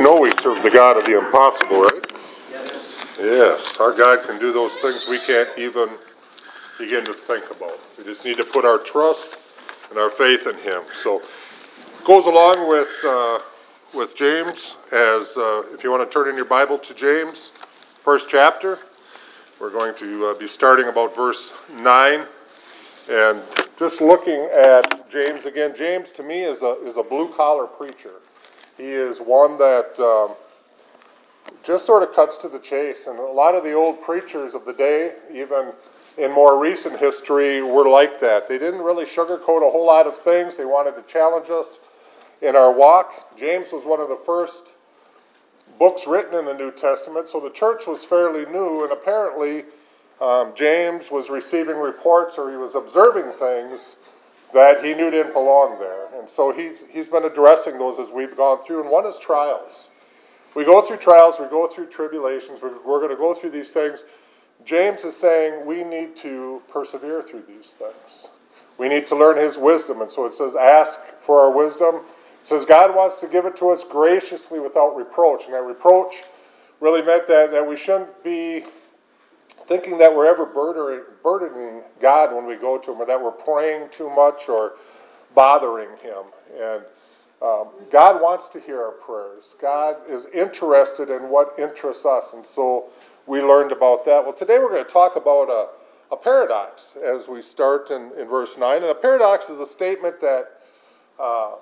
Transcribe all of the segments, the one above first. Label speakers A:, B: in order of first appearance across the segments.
A: we know we serve the God of the impossible, right? Yes. Yes. Our God can do those things we can't even begin to think about. We just need to put our trust and our faith in Him. So goes along with uh, with James as uh, if you want to turn in your Bible to James, first chapter. We're going to uh, be starting about verse nine, and just looking at James again. James to me is a is a blue collar preacher. He is one that um, just sort of cuts to the chase. And a lot of the old preachers of the day, even in more recent history, were like that. They didn't really sugarcoat a whole lot of things, they wanted to challenge us in our walk. James was one of the first books written in the New Testament, so the church was fairly new, and apparently. Um, James was receiving reports or he was observing things that he knew didn't belong there. And so he's, he's been addressing those as we've gone through. And one is trials. We go through trials, we go through tribulations, we're, we're going to go through these things. James is saying we need to persevere through these things. We need to learn his wisdom. And so it says, ask for our wisdom. It says God wants to give it to us graciously without reproach. And that reproach really meant that, that we shouldn't be thinking that we're ever burdening God when we go to Him, or that we're praying too much or bothering Him. And um, God wants to hear our prayers. God is interested in what interests us, and so we learned about that. Well, today we're going to talk about a, a paradox as we start in, in verse 9. And a paradox is a statement that uh,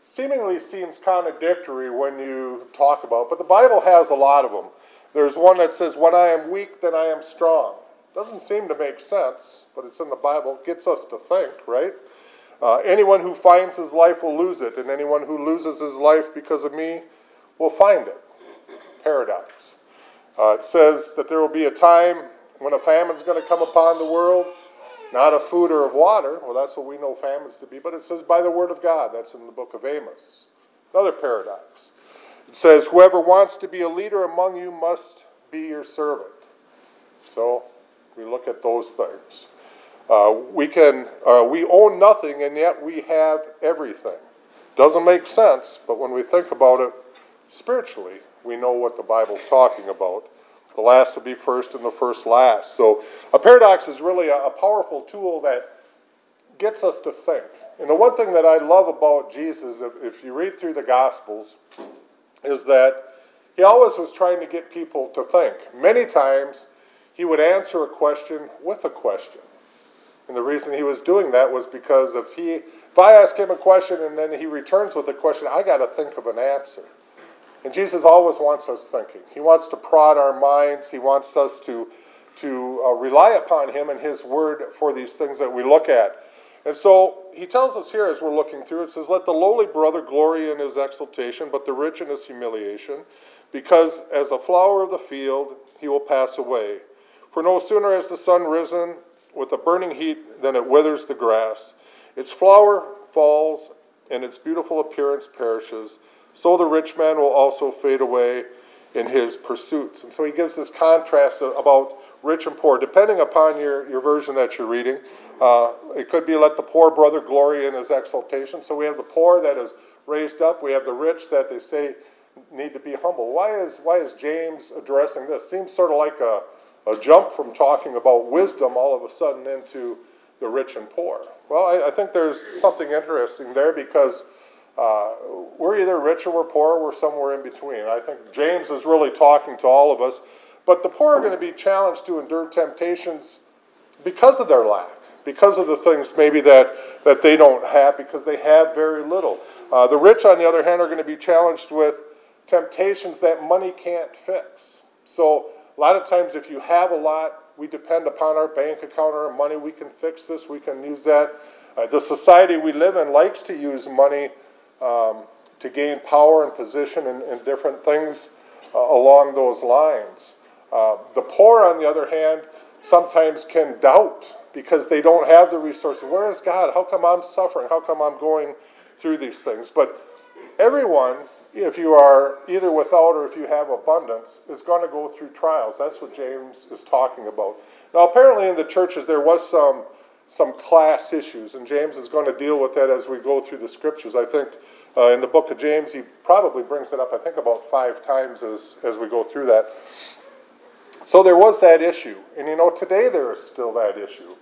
A: seemingly seems contradictory when you talk about, but the Bible has a lot of them. There's one that says, When I am weak, then I am strong. Doesn't seem to make sense, but it's in the Bible. It gets us to think, right? Uh, anyone who finds his life will lose it, and anyone who loses his life because of me will find it. Paradox. Uh, it says that there will be a time when a famine is going to come upon the world, not of food or of water. Well, that's what we know famines to be, but it says by the word of God. That's in the book of Amos. Another paradox. It says, Whoever wants to be a leader among you must be your servant. So we look at those things. Uh, we can uh, we own nothing and yet we have everything. Doesn't make sense, but when we think about it spiritually, we know what the Bible's talking about. The last will be first and the first last. So a paradox is really a, a powerful tool that gets us to think. And the one thing that I love about Jesus, if, if you read through the Gospels, is that he always was trying to get people to think. Many times he would answer a question with a question. And the reason he was doing that was because if he if I ask him a question and then he returns with a question, I got to think of an answer. And Jesus always wants us thinking. He wants to prod our minds. He wants us to to uh, rely upon him and his word for these things that we look at. And so he tells us here as we're looking through it says, Let the lowly brother glory in his exaltation, but the rich in his humiliation, because as a flower of the field he will pass away. For no sooner has the sun risen with a burning heat than it withers the grass. Its flower falls, and its beautiful appearance perishes. So the rich man will also fade away in his pursuits. And so he gives this contrast about rich and poor, depending upon your, your version that you're reading. Uh, it could be let the poor brother glory in his exaltation. So we have the poor that is raised up. We have the rich that they say need to be humble. Why is why is James addressing this? Seems sort of like a a jump from talking about wisdom all of a sudden into the rich and poor. Well, I, I think there's something interesting there because uh, we're either rich or we're poor, or we're somewhere in between. I think James is really talking to all of us. But the poor are going to be challenged to endure temptations because of their lack, because of the things maybe that, that they don't have, because they have very little. Uh, the rich, on the other hand, are going to be challenged with temptations that money can't fix. So a lot of times, if you have a lot, we depend upon our bank account or our money. We can fix this, we can use that. Uh, the society we live in likes to use money um, to gain power and position and, and different things uh, along those lines. Uh, the poor, on the other hand, sometimes can doubt because they don't have the resources. Where is God? How come I'm suffering? How come I'm going through these things? But everyone if you are either without or if you have abundance, is going to go through trials. That's what James is talking about. Now, apparently, in the churches, there was some some class issues, and James is going to deal with that as we go through the scriptures. I think Uh, in the book of James, he probably brings it up, I think, about five times as, as we go through that. So there was that issue. And you know, today there is still that issue.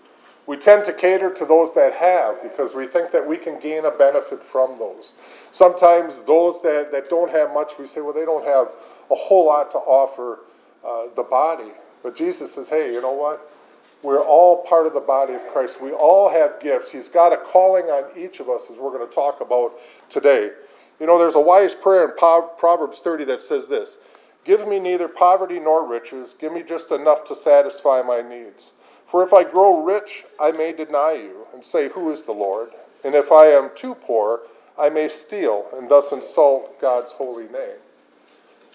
A: We tend to cater to those that have because we think that we can gain a benefit from those. Sometimes those that, that don't have much, we say, well, they don't have a whole lot to offer uh, the body. But Jesus says, hey, you know what? We're all part of the body of Christ. We all have gifts. He's got a calling on each of us, as we're going to talk about today. You know, there's a wise prayer in Proverbs 30 that says this Give me neither poverty nor riches. Give me just enough to satisfy my needs. For if I grow rich, I may deny you and say, Who is the Lord? And if I am too poor, I may steal and thus insult God's holy name.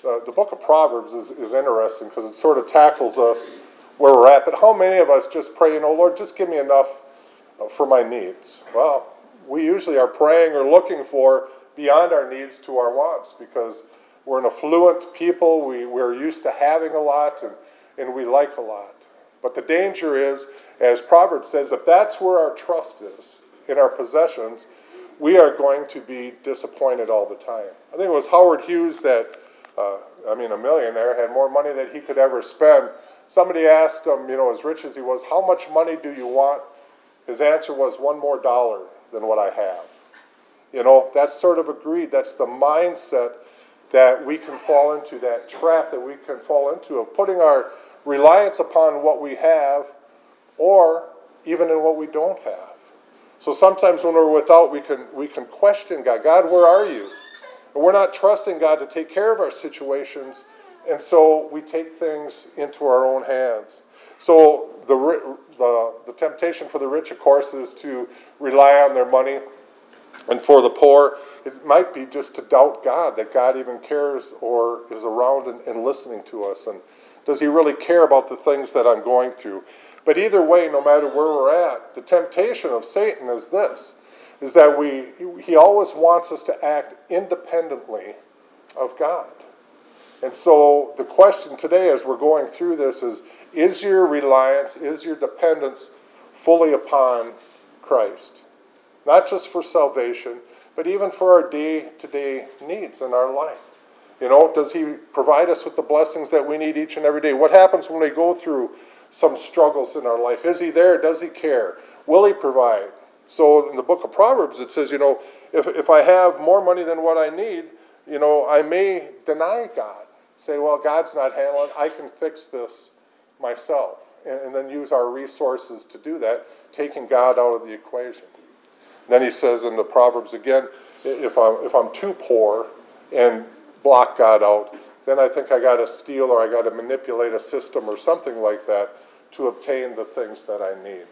A: Uh, the book of Proverbs is, is interesting because it sort of tackles us where we're at. But how many of us just pray, you know, Lord, just give me enough uh, for my needs? Well, we usually are praying or looking for beyond our needs to our wants because we're an affluent people. We, we're used to having a lot and, and we like a lot. But the danger is, as Proverbs says, if that's where our trust is, in our possessions, we are going to be disappointed all the time. I think it was Howard Hughes that, uh, I mean, a millionaire, had more money than he could ever spend. Somebody asked him, you know, as rich as he was, how much money do you want? His answer was, one more dollar than what I have. You know, that's sort of agreed. That's the mindset that we can fall into, that trap that we can fall into of putting our reliance upon what we have or even in what we don't have. So sometimes when we're without, we can, we can question God God, where are you? And we're not trusting God to take care of our situations, and so we take things into our own hands. So the, the, the temptation for the rich, of course, is to rely on their money. And for the poor, it might be just to doubt God, that God even cares or is around and, and listening to us. And does he really care about the things that I'm going through? But either way, no matter where we're at, the temptation of Satan is this is that we he always wants us to act independently of God. And so the question today as we're going through this is is your reliance, is your dependence fully upon Christ? Not just for salvation, but even for our day to day needs in our life. You know, does He provide us with the blessings that we need each and every day? What happens when we go through some struggles in our life? Is He there? Does He care? Will He provide? So in the book of Proverbs, it says, you know, if, if I have more money than what I need, you know, I may deny God. Say, well, God's not handling it. I can fix this myself. And, and then use our resources to do that, taking God out of the equation. Then he says in the Proverbs again, if I'm, if I'm too poor and block God out, then I think I got to steal or I got to manipulate a system or something like that to obtain the things that I need.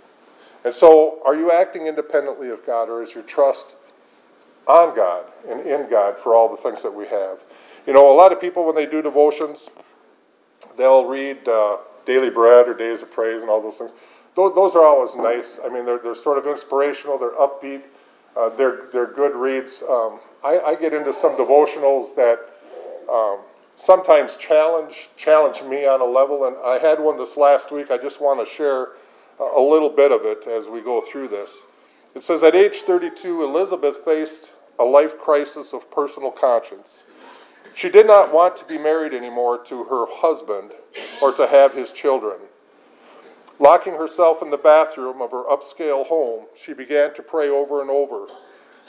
A: And so, are you acting independently of God or is your trust on God and in God for all the things that we have? You know, a lot of people, when they do devotions, they'll read uh, Daily Bread or Days of Praise and all those things. Those, those are always nice. I mean, they're, they're sort of inspirational, they're upbeat, uh, they're, they're good reads. Um, I, I, get into some devotionals that um, sometimes challenge challenge me on a level. And I had one this last week. I just want to share a little bit of it as we go through this. It says at age 32, Elizabeth faced a life crisis of personal conscience. She did not want to be married anymore to her husband or to have his children. Locking herself in the bathroom of her upscale home, she began to pray over and over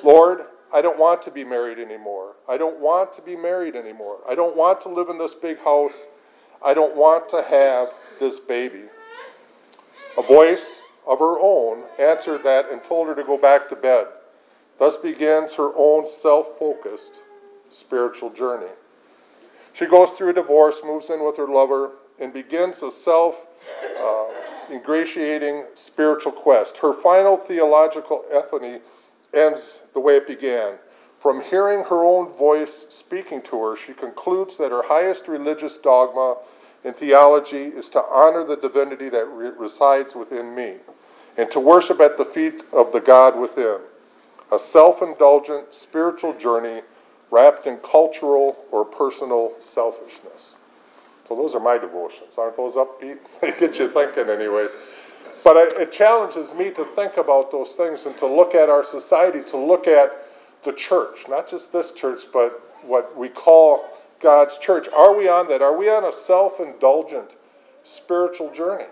A: Lord, I don't want to be married anymore. I don't want to be married anymore. I don't want to live in this big house. I don't want to have this baby. A voice of her own answered that and told her to go back to bed. Thus begins her own self focused spiritual journey. She goes through a divorce, moves in with her lover, and begins a self uh, ingratiating spiritual quest. Her final theological epiphany ends the way it began. From hearing her own voice speaking to her, she concludes that her highest religious dogma in theology is to honor the divinity that re- resides within me and to worship at the feet of the God within. A self indulgent spiritual journey wrapped in cultural or personal selfishness. So, those are my devotions. Aren't those upbeat? they get you thinking, anyways. But it challenges me to think about those things and to look at our society, to look at the church, not just this church, but what we call God's church. Are we on that? Are we on a self indulgent spiritual journey?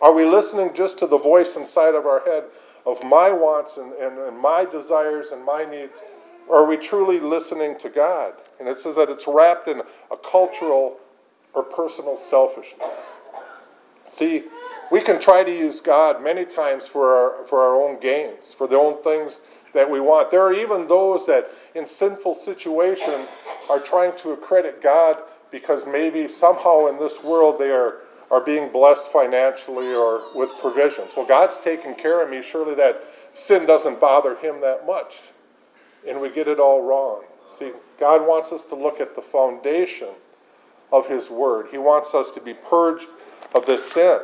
A: Are we listening just to the voice inside of our head of my wants and, and, and my desires and my needs? Or are we truly listening to God? And it says that it's wrapped in a cultural or personal selfishness. See, we can try to use God many times for our, for our own gains, for the own things that we want. There are even those that in sinful situations are trying to accredit God because maybe somehow in this world they are, are being blessed financially or with provisions. Well, God's taking care of me. Surely that sin doesn't bother him that much. And we get it all wrong. See, God wants us to look at the foundation of His Word. He wants us to be purged of this sin.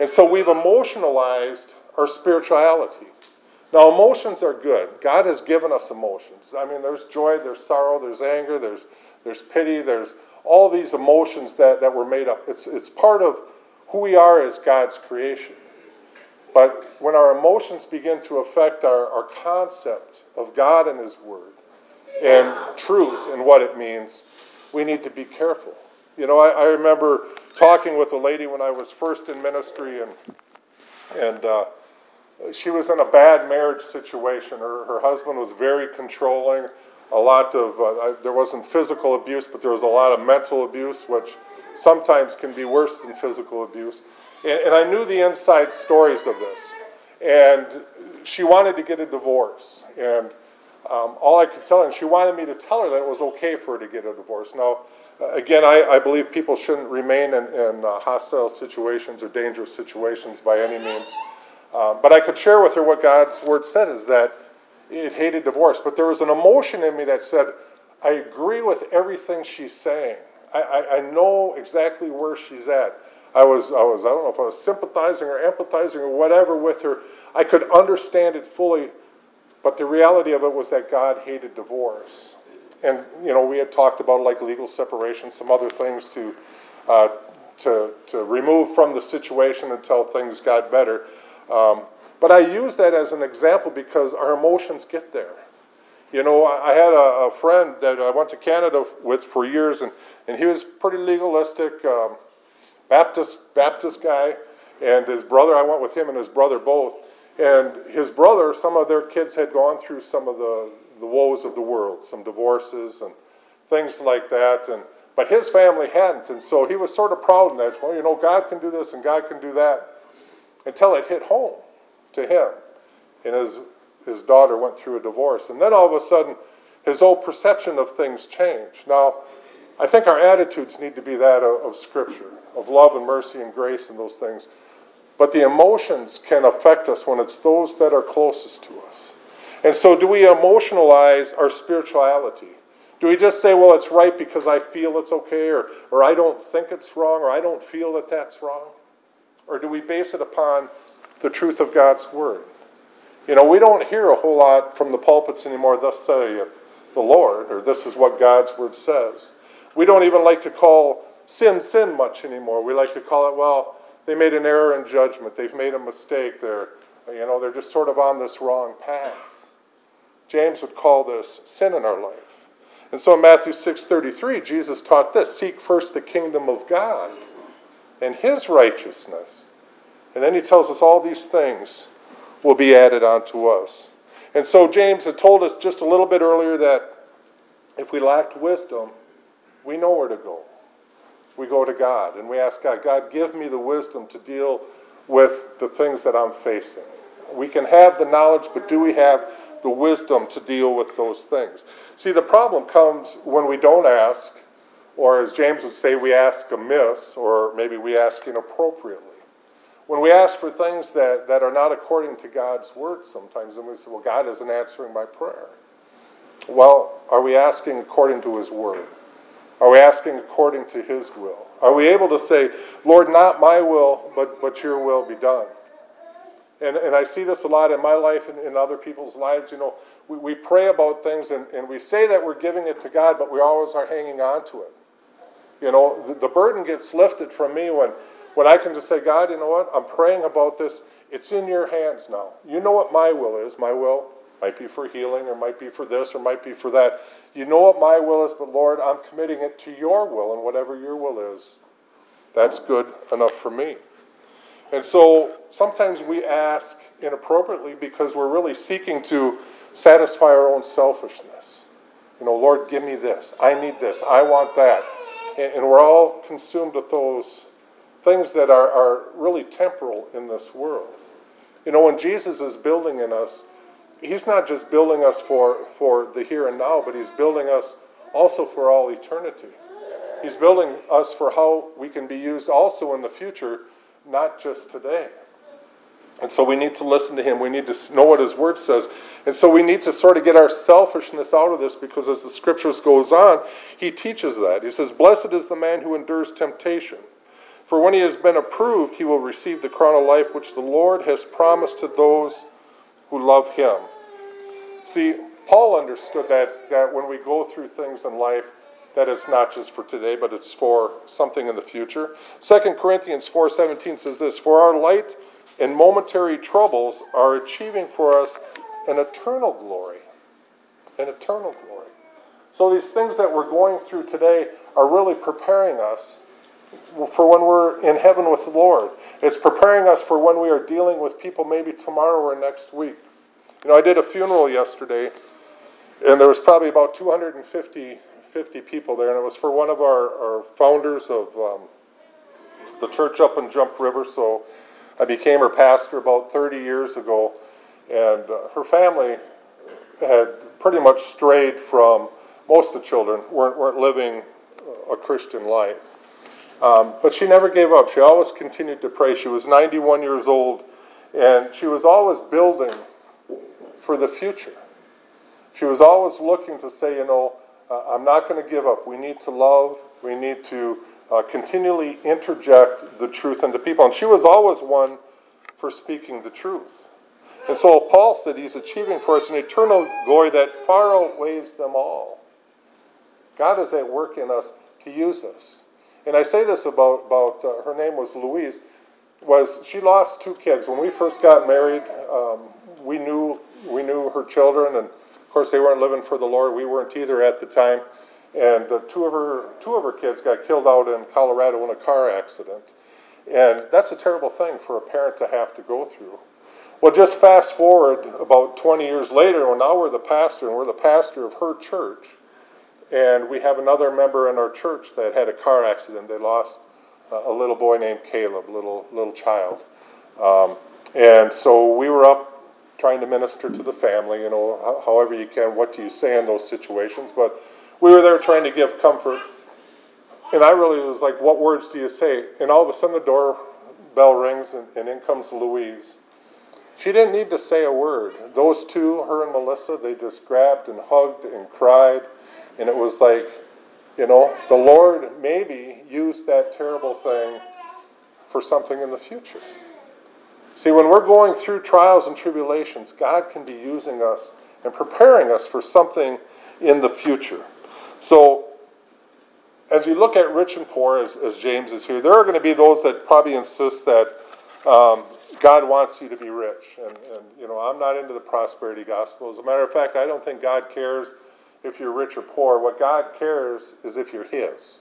A: And so we've emotionalized our spirituality. Now, emotions are good. God has given us emotions. I mean, there's joy, there's sorrow, there's anger, there's, there's pity, there's all these emotions that, that were made up. It's, it's part of who we are as God's creation. But when our emotions begin to affect our, our concept of God and His Word and truth and what it means, we need to be careful. You know, I, I remember talking with a lady when I was first in ministry, and, and uh, she was in a bad marriage situation. Her, her husband was very controlling. A lot of, uh, there wasn't physical abuse, but there was a lot of mental abuse, which sometimes can be worse than physical abuse. And, and I knew the inside stories of this. And she wanted to get a divorce. And um, all I could tell her, and she wanted me to tell her that it was okay for her to get a divorce. Now, again, I, I, believe people shouldn't remain in, in uh, hostile situations or dangerous situations by any means. Um, but I could share with her what God's word said is that it hated divorce. But there was an emotion in me that said, I agree with everything she's saying. I, I, I know exactly where she's at. I was, I was, I don't know if I was sympathizing or empathizing or whatever with her. I could understand it fully, but the reality of it was that God hated divorce. And, you know, we had talked about like legal separation, some other things to, uh, to, to remove from the situation until things got better. Um, but I use that as an example because our emotions get there. You know, I had a, a, friend that I went to Canada with for years, and, and he was pretty legalistic, um, Baptist Baptist guy, and his brother. I went with him and his brother both. And his brother, some of their kids had gone through some of the, the woes of the world, some divorces and things like that. And but his family hadn't, and so he was sort of proud in that. Well, you know, God can do this and God can do that until it hit home to him. And his, his daughter went through a divorce. And then all of a sudden, his whole perception of things changed. Now, I think our attitudes need to be that of, of Scripture, of love and mercy and grace and those things. But the emotions can affect us when it's those that are closest to us. And so, do we emotionalize our spirituality? Do we just say, well, it's right because I feel it's okay, or, or I don't think it's wrong, or I don't feel that that's wrong? Or do we base it upon the truth of God's Word? You know, we don't hear a whole lot from the pulpits anymore, thus saith the Lord, or this is what God's Word says. We don't even like to call sin sin much anymore. We like to call it, well, they made an error in judgment. They've made a mistake. They're, you know, they're just sort of on this wrong path. James would call this sin in our life. And so in Matthew 6:33, Jesus taught this, seek first the kingdom of God and his righteousness. And then he tells us all these things will be added onto us. And so James had told us just a little bit earlier that if we lacked wisdom, we know where to go. We go to God and we ask God, God, give me the wisdom to deal with the things that I'm facing. We can have the knowledge, but do we have the wisdom to deal with those things? See, the problem comes when we don't ask or as James would say, we ask amiss, or maybe we ask inappropriately. When we ask for things that, that are not according to God's word sometimes, then we say, well, God isn't answering my prayer. Well, are we asking according to his word? Are we asking according to his will? Are we able to say, Lord, not my will, but, but your will be done? And, and I see this a lot in my life and in other people's lives. You know, we, we pray about things and, and we say that we're giving it to God, but we always are hanging on to it. You know, the, the burden gets lifted from me when, when I can just say, God, you know what? I'm praying about this. It's in your hands now. You know what my will is. My will Might be for healing, or might be for this, or might be for that. You know what my will is, but Lord, I'm committing it to your will, and whatever your will is, that's good enough for me. And so sometimes we ask inappropriately because we're really seeking to satisfy our own selfishness. You know, Lord, give me this. I need this. I want that. And, and we're all consumed with those things that are, are really temporal in this world. You know, when Jesus is building in us, he's not just building us for, for the here and now, but he's building us also for all eternity. He's building us for how we can be used also in the future, not just today. And so we need to listen to him. We need to know what his word says. And so we need to sort of get our selfishness out of this because as the scriptures goes on, he teaches that. He says, Blessed is the man who endures temptation. For when he has been approved, he will receive the crown of life which the Lord has promised to those who love him. See, Paul understood that, that when we go through things in life, that it's not just for today, but it's for something in the future. 2 Corinthians 4.17 says this, For our light and momentary troubles are achieving for us an eternal glory. An eternal glory. So these things that we're going through today are really preparing us for when we're in heaven with the Lord. It's preparing us for when we are dealing with people maybe tomorrow or next week. You know, I did a funeral yesterday, and there was probably about 250 50 people there, and it was for one of our, our founders of um, the church up in Jump River. So I became her pastor about 30 years ago, and uh, her family had pretty much strayed from most of the children weren't, weren't living a Christian life. Um, but she never gave up. She always continued to pray. She was 91 years old, and she was always building for the future. She was always looking to say, you know, uh, I'm not going to give up. We need to love. We need to uh, continually interject the truth into people. And she was always one for speaking the truth. And so Paul said he's achieving for us an eternal glory that far outweighs them all. God is at work in us to use us. And I say this about, about uh, her name was Louise, was she lost two kids. When we first got married, um, we knew we knew her children, and of course they weren't living for the Lord. We weren't either at the time. And uh, two of her two of her kids got killed out in Colorado in a car accident. And that's a terrible thing for a parent to have to go through. Well, just fast forward about 20 years later, well, now we're the pastor, and we're the pastor of her church. And we have another member in our church that had a car accident. They lost a little boy named Caleb, little little child. Um, and so we were up trying to minister to the family, you know, however you can. What do you say in those situations? But we were there trying to give comfort. And I really was like, what words do you say? And all of a sudden the doorbell rings and, and in comes Louise. She didn't need to say a word. Those two, her and Melissa, they just grabbed and hugged and cried. And it was like, you know, the Lord maybe used that terrible thing for something in the future. See, when we're going through trials and tribulations, God can be using us and preparing us for something in the future. So, as you look at rich and poor, as, as James is here, there are going to be those that probably insist that um, God wants you to be rich. And, and, you know, I'm not into the prosperity gospel. As a matter of fact, I don't think God cares if you're rich or poor. What God cares is if you're His.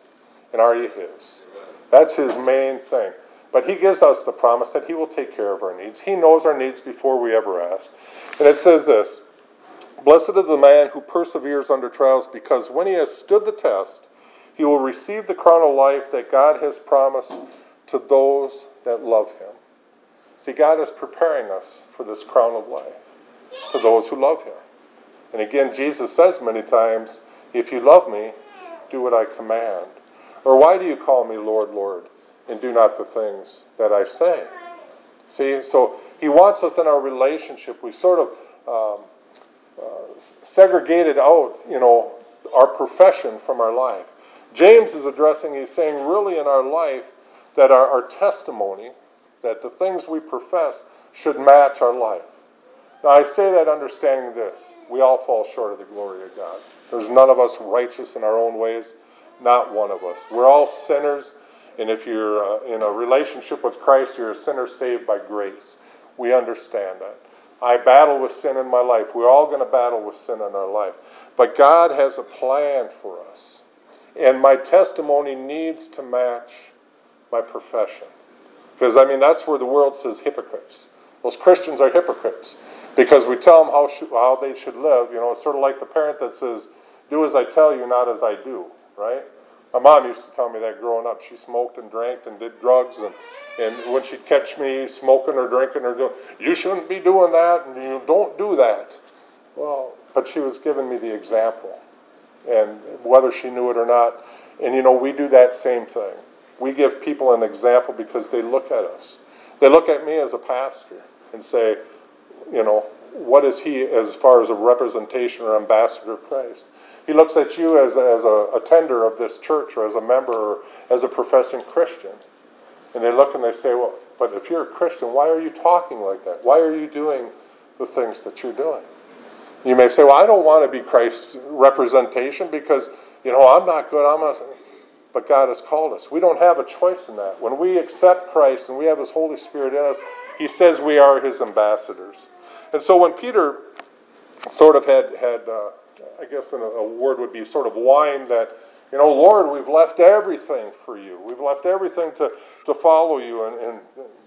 A: And are you His? That's His main thing. But He gives us the promise that He will take care of our needs. He knows our needs before we ever ask. And it says this Blessed is the man who perseveres under trials, because when he has stood the test, he will receive the crown of life that God has promised to those that love him. See, God is preparing us for this crown of life, to those who love him. And again, Jesus says many times, If you love me, do what I command. Or why do you call me Lord, Lord, and do not the things that I say? See, so he wants us in our relationship. We sort of um, uh, segregated out, you know, our profession from our life. James is addressing, he's saying, really in our life, that our, our testimony, that the things we profess should match our life. Now, I say that understanding this we all fall short of the glory of God. There's none of us righteous in our own ways, not one of us. We're all sinners, and if you're uh, in a relationship with Christ, you're a sinner saved by grace. We understand that. I battle with sin in my life. We're all going to battle with sin in our life. But God has a plan for us. And my testimony needs to match my profession. Because, I mean, that's where the world says hypocrites. Those Christians are hypocrites because we tell them how, sh- how they should live. You know, it's sort of like the parent that says, do as I tell you, not as I do, right? My mom used to tell me that growing up. She smoked and drank and did drugs, and, and when she'd catch me smoking or drinking or doing, you shouldn't be doing that, and you don't do that. Well, but she was giving me the example, and whether she knew it or not, and you know, we do that same thing. We give people an example because they look at us. They look at me as a pastor and say, you know, what is he as far as a representation or ambassador of Christ? He looks at you as, as a tender of this church or as a member or as a professing Christian. And they look and they say, well, but if you're a Christian, why are you talking like that? Why are you doing the things that you're doing? You may say, well, I don't want to be Christ's representation because, you know, I'm not good. I'm a, but God has called us. We don't have a choice in that. When we accept Christ and we have His Holy Spirit in us, He says we are His ambassadors. And so when Peter sort of had, had uh, I guess a, a word would be sort of whine that, you know, Lord, we've left everything for you. We've left everything to, to follow you and, and,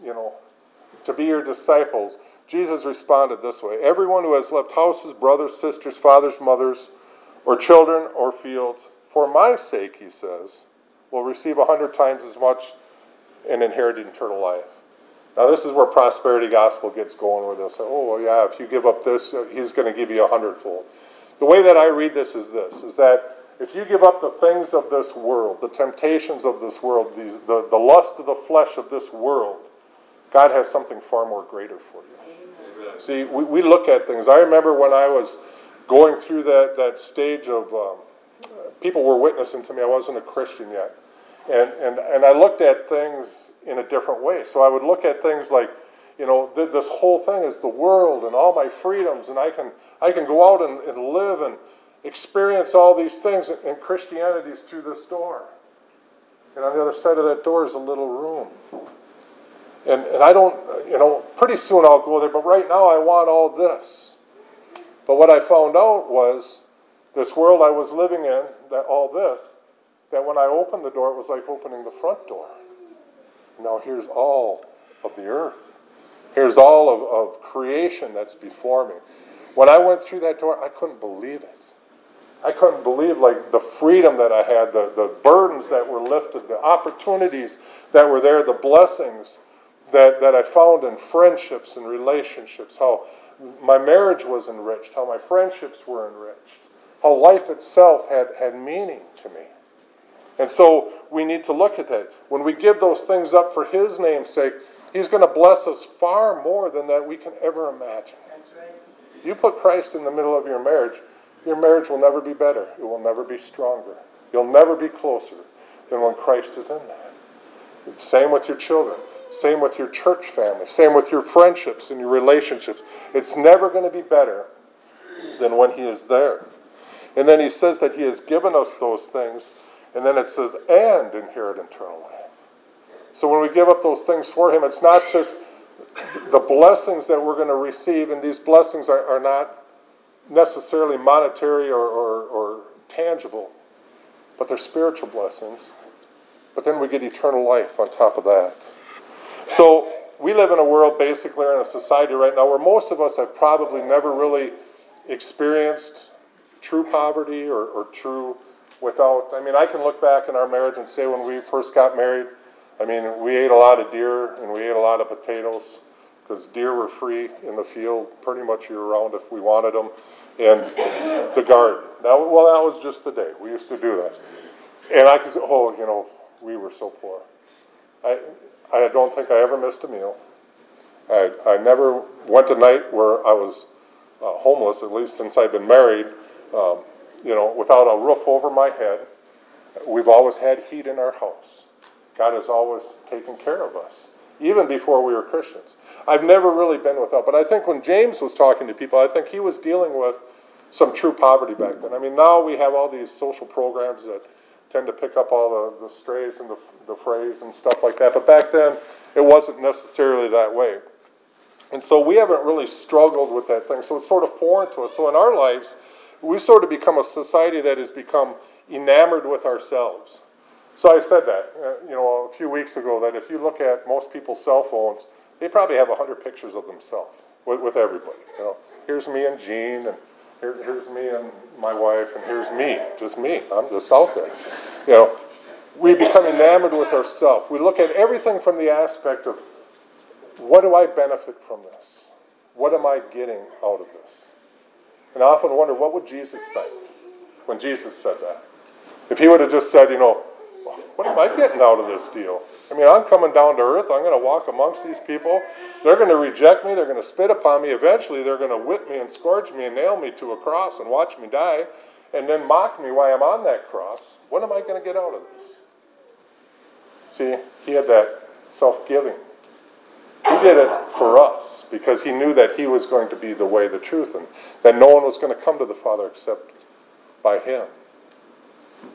A: you know, to be your disciples. Jesus responded this way Everyone who has left houses, brothers, sisters, fathers, mothers, or children or fields, for my sake, he says, will receive a hundred times as much and inherit eternal life. Now, this is where prosperity gospel gets going, where they'll say, oh, well, yeah, if you give up this, he's going to give you a hundredfold. The way that I read this is this is that if you give up the things of this world, the temptations of this world, these, the, the lust of the flesh of this world, God has something far more greater for you. Amen. See, we, we look at things. I remember when I was going through that, that stage of um, people were witnessing to me. I wasn't a Christian yet. And, and, and I looked at things in a different way. So I would look at things like, you know, th- this whole thing is the world and all my freedoms, and I can, I can go out and, and live and experience all these things, and Christianity is through this door. And on the other side of that door is a little room. And, and I don't, you know, pretty soon I'll go there, but right now I want all this. But what I found out was this world I was living in, that all this, that when I opened the door, it was like opening the front door. Now here's all of the earth. Here's all of, of creation that's before me. When I went through that door, I couldn't believe it. I couldn't believe like the freedom that I had, the, the burdens that were lifted, the opportunities that were there, the blessings that, that I found in friendships and relationships, how my marriage was enriched, how my friendships were enriched, how life itself had, had meaning to me. And so we need to look at that. When we give those things up for His name's sake, He's going to bless us far more than that we can ever imagine. Right. You put Christ in the middle of your marriage, your marriage will never be better. It will never be stronger. You'll never be closer than when Christ is in there. Same with your children. Same with your church family. Same with your friendships and your relationships. It's never going to be better than when He is there. And then He says that He has given us those things. And then it says, and inherit eternal life. So when we give up those things for Him, it's not just the blessings that we're going to receive, and these blessings are, are not necessarily monetary or, or, or tangible, but they're spiritual blessings. But then we get eternal life on top of that. So we live in a world basically, or in a society right now, where most of us have probably never really experienced true poverty or, or true without. I mean, I can look back in our marriage and say when we first got married, I mean, we ate a lot of deer and we ate a lot of potatoes because deer were free in the field pretty much year round if we wanted them. And the garden. That, well, that was just the day. We used to do that. And I could say, oh, you know, we were so poor. I, I don't think I ever missed a meal. I, I never went a night where I was uh, homeless, at least since I've been married, um, you know, without a roof over my head. We've always had heat in our house. God has always taken care of us, even before we were Christians. I've never really been without, but I think when James was talking to people, I think he was dealing with some true poverty back then. I mean, now we have all these social programs that tend to pick up all the, the strays and the, the phrase and stuff like that, but back then it wasn't necessarily that way. And so we haven't really struggled with that thing. So it's sort of foreign to us. So in our lives, we sort of become a society that has become enamored with ourselves. So I said that, uh, you know, a few weeks ago, that if you look at most people's cell phones, they probably have 100 pictures of themselves with, with everybody. You know, here's me and Jean, and here, here's me and my wife, and here's me, just me. I'm just out there. You know, we become enamored with ourselves. We look at everything from the aspect of what do I benefit from this? What am I getting out of this? And I often wonder, what would Jesus think when Jesus said that? If he would have just said, you know, what am I getting out of this deal? I mean, I'm coming down to earth. I'm going to walk amongst these people. They're going to reject me. They're going to spit upon me. Eventually, they're going to whip me and scourge me and nail me to a cross and watch me die and then mock me while I'm on that cross. What am I going to get out of this? See, he had that self giving. Did it for us because he knew that he was going to be the way, the truth, and that no one was going to come to the Father except by him.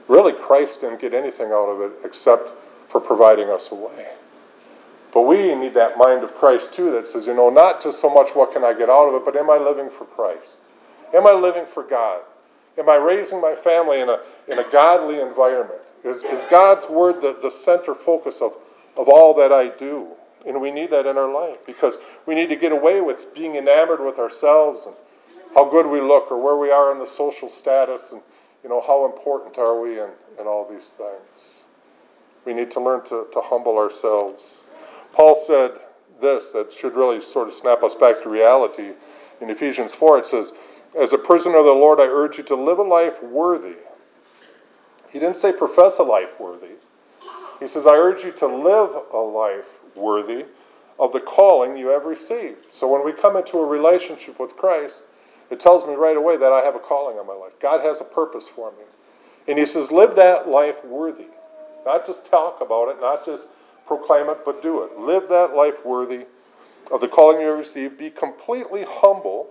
A: Really, Christ didn't get anything out of it except for providing us a way. But we need that mind of Christ too that says, you know, not just so much what can I get out of it, but am I living for Christ? Am I living for God? Am I raising my family in a, in a godly environment? Is, is God's word the, the center focus of, of all that I do? And we need that in our life because we need to get away with being enamored with ourselves and how good we look or where we are in the social status and you know how important are we and, and all these things. We need to learn to, to humble ourselves. Paul said this that should really sort of snap us back to reality. In Ephesians 4, it says, As a prisoner of the Lord, I urge you to live a life worthy. He didn't say profess a life worthy. He says, I urge you to live a life worthy of the calling you have received. So when we come into a relationship with Christ, it tells me right away that I have a calling on my life. God has a purpose for me. And He says, live that life worthy. Not just talk about it, not just proclaim it, but do it. Live that life worthy of the calling you have received. Be completely humble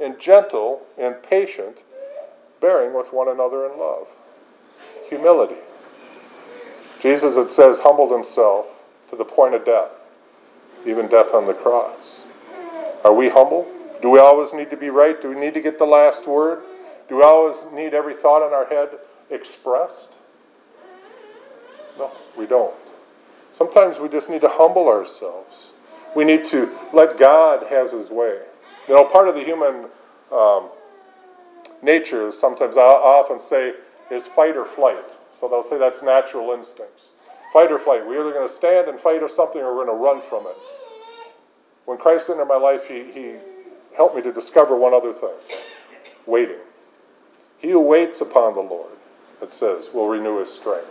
A: and gentle and patient, bearing with one another in love. Humility. Jesus, it says, humbled himself to the point of death, even death on the cross. Are we humble? Do we always need to be right? Do we need to get the last word? Do we always need every thought in our head expressed? No, we don't. Sometimes we just need to humble ourselves. We need to let God has His way. You know, part of the human um, nature sometimes I often say is fight or flight. So they'll say that's natural instincts. Fight or flight. We're either going to stand and fight or something or we're going to run from it. When Christ entered my life, he, he helped me to discover one other thing waiting. He who waits upon the Lord, it says, will renew his strength.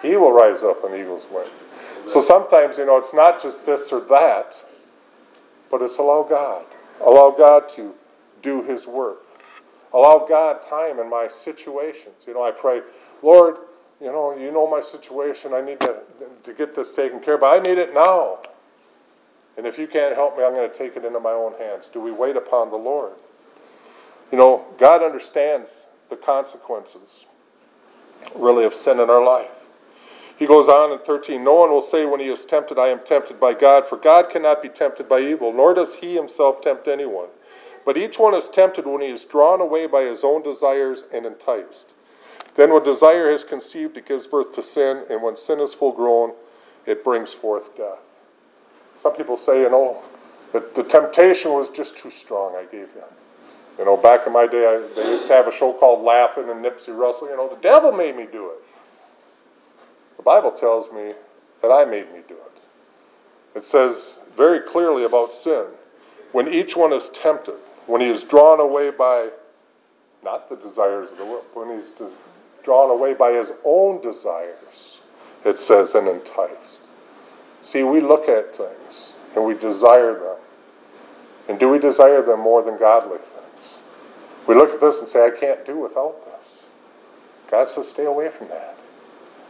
A: He will rise up on eagle's wing. So sometimes, you know, it's not just this or that, but it's allow God. Allow God to do his work. Allow God time in my situations. You know, I pray, Lord, you know, you know my situation. I need to, to get this taken care of, but I need it now. And if you can't help me, I'm going to take it into my own hands. Do we wait upon the Lord? You know, God understands the consequences, really, of sin in our life. He goes on in 13 No one will say when he is tempted, I am tempted by God, for God cannot be tempted by evil, nor does he himself tempt anyone. But each one is tempted when he is drawn away by his own desires and enticed. Then, when desire has conceived, it gives birth to sin, and when sin is full grown, it brings forth death. Some people say, you know, that the temptation was just too strong, I gave them. You know, back in my day, I, they used to have a show called Laugh-In and Nipsey Russell. You know, the devil made me do it. The Bible tells me that I made me do it. It says very clearly about sin when each one is tempted, when he is drawn away by not the desires of the world, when he's drawn away by his own desires, it says, and enticed. See, we look at things and we desire them. And do we desire them more than godly things? We look at this and say, I can't do without this. God says, stay away from that.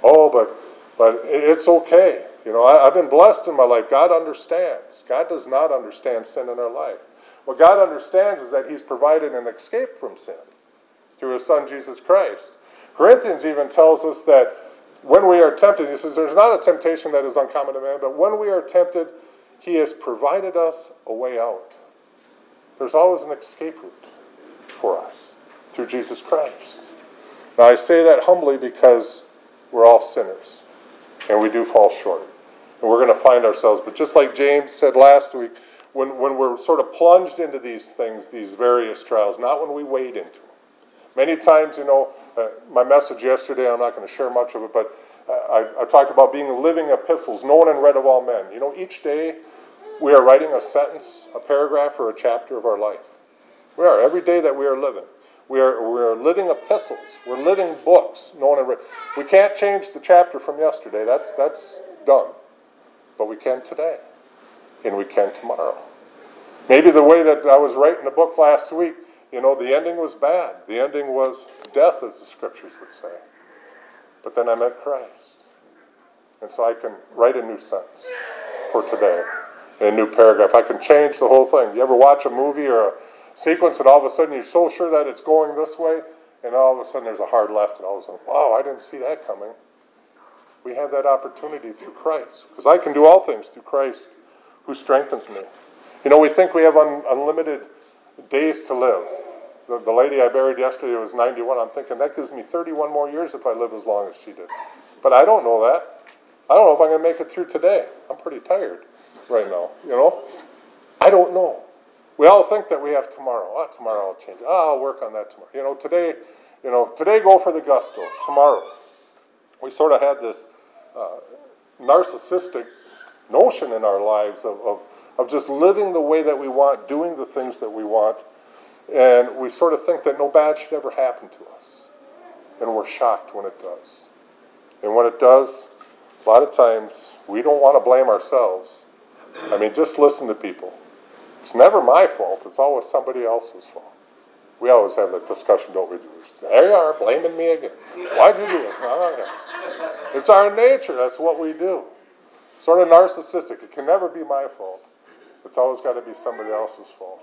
A: Oh, but but it's okay. You know, I, have been blessed in my life. God understands. God does not understand sin in our life. What God understands is that He's provided an escape from sin through His Son Jesus Christ. Corinthians even tells us that when we are tempted, he says, there's not a temptation that is uncommon to man, but when we are tempted, He has provided us a way out. There's always an escape route for us through Jesus Christ. Now, I say that humbly because we're all sinners and we do fall short. And we're going to find ourselves, but just like James said last week, when, when we're sort of plunged into these things, these various trials, not when we wade into them. Many times, you know, uh, my message yesterday, I'm not going to share much of it, but uh, I, I talked about being living epistles, known and read of all men. You know, each day we are writing a sentence, a paragraph, or a chapter of our life. We are, every day that we are living. We are, we are living epistles. We're living books, known and read. We can't change the chapter from yesterday. That's, that's done. But we can today. And we can tomorrow. Maybe the way that I was writing the book last week, you know, the ending was bad. The ending was death, as the scriptures would say. But then I met Christ. And so I can write a new sentence for today, a new paragraph. I can change the whole thing. You ever watch a movie or a sequence and all of a sudden you're so sure that it's going this way, and all of a sudden there's a hard left, and all of a sudden, wow, I didn't see that coming. We have that opportunity through Christ. Because I can do all things through Christ who strengthens me. You know, we think we have un- unlimited days to live. The, the lady I buried yesterday was 91. I'm thinking that gives me 31 more years if I live as long as she did. But I don't know that. I don't know if I'm going to make it through today. I'm pretty tired right now, you know? I don't know. We all think that we have tomorrow. Oh, tomorrow I'll change. Oh, I'll work on that tomorrow. You know, today, you know, today go for the gusto. Tomorrow. We sort of had this uh, narcissistic notion in our lives of, of, of just living the way that we want, doing the things that we want. And we sort of think that no bad should ever happen to us. And we're shocked when it does. And when it does, a lot of times we don't want to blame ourselves. I mean, just listen to people. It's never my fault, it's always somebody else's fault. We always have that discussion, don't we? There you are, blaming me again. Why'd you do it? It's our nature, that's what we do. Sort of narcissistic. It can never be my fault. It's always got to be somebody else's fault.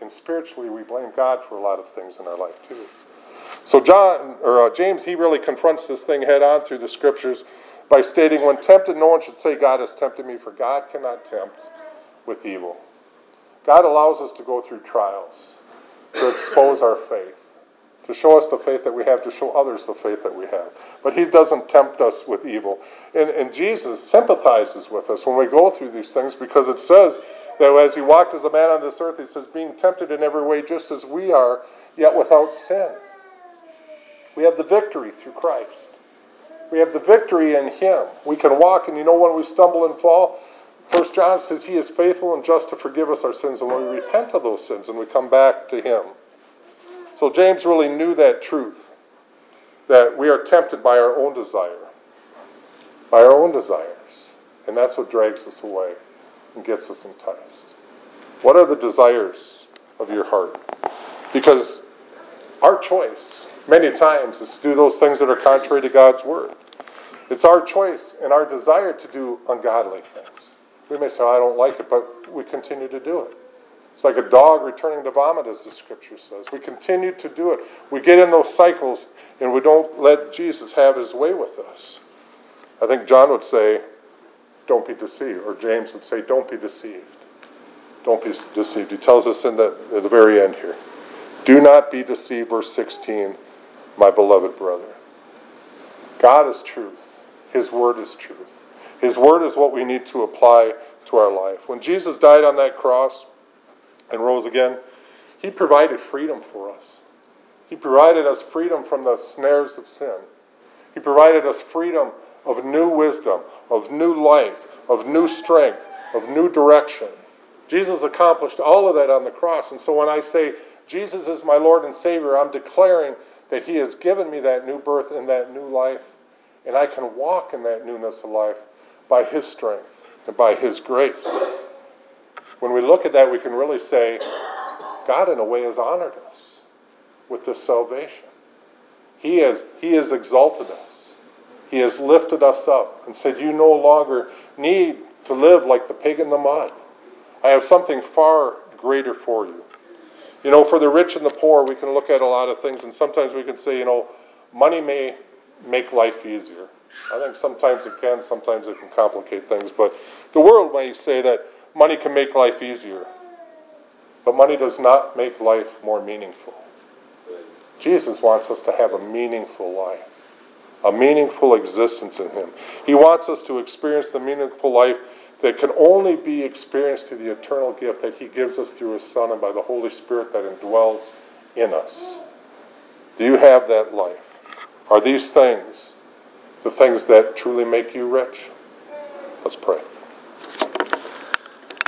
A: And spiritually, we blame God for a lot of things in our life, too. So, John, or uh, James, he really confronts this thing head on through the scriptures by stating, When tempted, no one should say, God has tempted me, for God cannot tempt with evil. God allows us to go through trials to expose our faith, to show us the faith that we have, to show others the faith that we have. But He doesn't tempt us with evil. And, and Jesus sympathizes with us when we go through these things because it says that as He walked as a man on this earth, He says, being tempted in every way just as we are, yet without sin. We have the victory through Christ. We have the victory in Him. We can walk, and you know when we stumble and fall, First John says he is faithful and just to forgive us our sins and when we repent of those sins and we come back to him. So James really knew that truth that we are tempted by our own desire, by our own desires, and that's what drags us away and gets us enticed. What are the desires of your heart? Because our choice, many times, is to do those things that are contrary to God's word. It's our choice and our desire to do ungodly things. We may say, oh, I don't like it, but we continue to do it. It's like a dog returning to vomit, as the scripture says. We continue to do it. We get in those cycles and we don't let Jesus have his way with us. I think John would say, don't be deceived, or James would say, don't be deceived. Don't be deceived. He tells us in the, the very end here, do not be deceived, verse 16, my beloved brother. God is truth, his word is truth. His word is what we need to apply to our life. When Jesus died on that cross and rose again, he provided freedom for us. He provided us freedom from the snares of sin. He provided us freedom of new wisdom, of new life, of new strength, of new direction. Jesus accomplished all of that on the cross. And so when I say, Jesus is my Lord and Savior, I'm declaring that He has given me that new birth and that new life, and I can walk in that newness of life by His strength and by His grace. When we look at that, we can really say, God, in a way, has honored us with this salvation. He has, he has exalted us. He has lifted us up and said, You no longer need to live like the pig in the mud. I have something far greater for you. You know, for the rich and the poor, we can look at a lot of things, and sometimes we can say, you know, money may make life easier. I think sometimes it can, sometimes it can complicate things. But the world may say that money can make life easier, but money does not make life more meaningful. Jesus wants us to have a meaningful life, a meaningful existence in Him. He wants us to experience the meaningful life that can only be experienced through the eternal gift that He gives us through His Son and by the Holy Spirit that indwells in us. Do you have that life? Are these things the things that truly make you rich? Let's pray.